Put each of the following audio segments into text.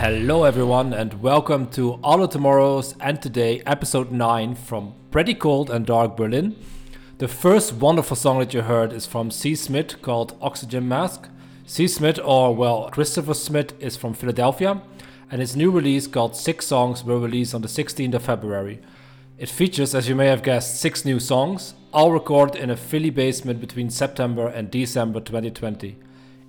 Hello, everyone, and welcome to All of Tomorrow's and Today, episode 9 from Pretty Cold and Dark Berlin. The first wonderful song that you heard is from C. Smith called Oxygen Mask. C. Smith, or well, Christopher Smith, is from Philadelphia, and his new release called Six Songs will release on the 16th of February. It features, as you may have guessed, six new songs, all recorded in a Philly basement between September and December 2020.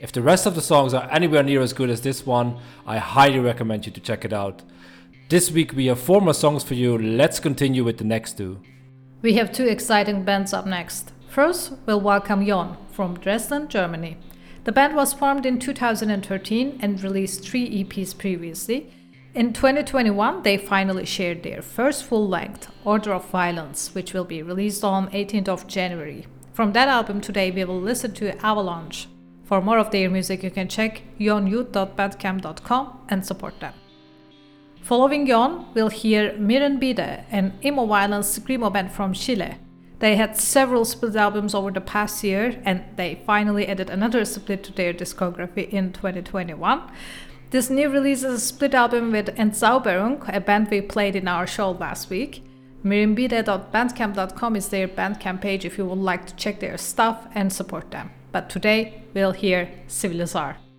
If the rest of the songs are anywhere near as good as this one, I highly recommend you to check it out. This week we have four more songs for you. Let's continue with the next two. We have two exciting bands up next. First, we'll welcome Jon from Dresden, Germany. The band was formed in 2013 and released three EPs previously. In 2021, they finally shared their first full length, Order of Violence, which will be released on 18th of January. From that album today, we will listen to Avalanche. For more of their music, you can check yonyouth.bandcamp.com and support them. Following Jon, we'll hear Myrren Bide, an emo violence screamo band from Chile. They had several split albums over the past year, and they finally added another split to their discography in 2021. This new release is a split album with Entzauberung, a band we played in our show last week. Mirimbide.bandcamp.com is their bandcamp page if you would like to check their stuff and support them. But today we'll hear. Love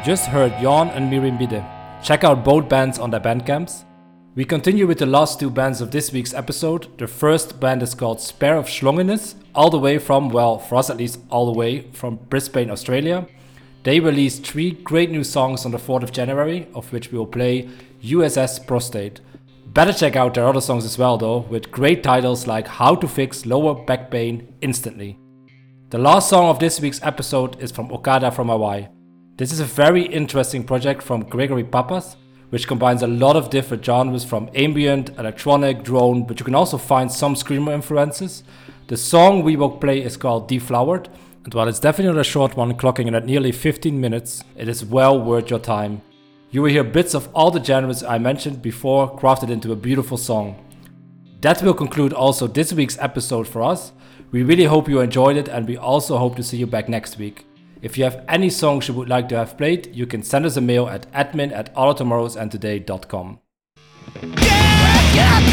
You just heard Jon and Miriam Bide. Check out both bands on their bandcamps. We continue with the last two bands of this week's episode. The first band is called Spare of Schlongenes, all the way from, well, for us at least, all the way from Brisbane, Australia. They released three great new songs on the 4th of January, of which we will play USS Prostate. Better check out their other songs as well, though, with great titles like How to Fix Lower Back Pain Instantly. The last song of this week's episode is from Okada from Hawaii. This is a very interesting project from Gregory Papas, which combines a lot of different genres from ambient, electronic, drone, but you can also find some screamo influences. The song we will play is called Deflowered, and while it's definitely not a short one, clocking in at nearly 15 minutes, it is well worth your time. You will hear bits of all the genres I mentioned before crafted into a beautiful song. That will conclude also this week's episode for us. We really hope you enjoyed it, and we also hope to see you back next week. If you have any songs you would like to have played, you can send us a mail at admin at alltomorrowsandtoday.com. Yeah,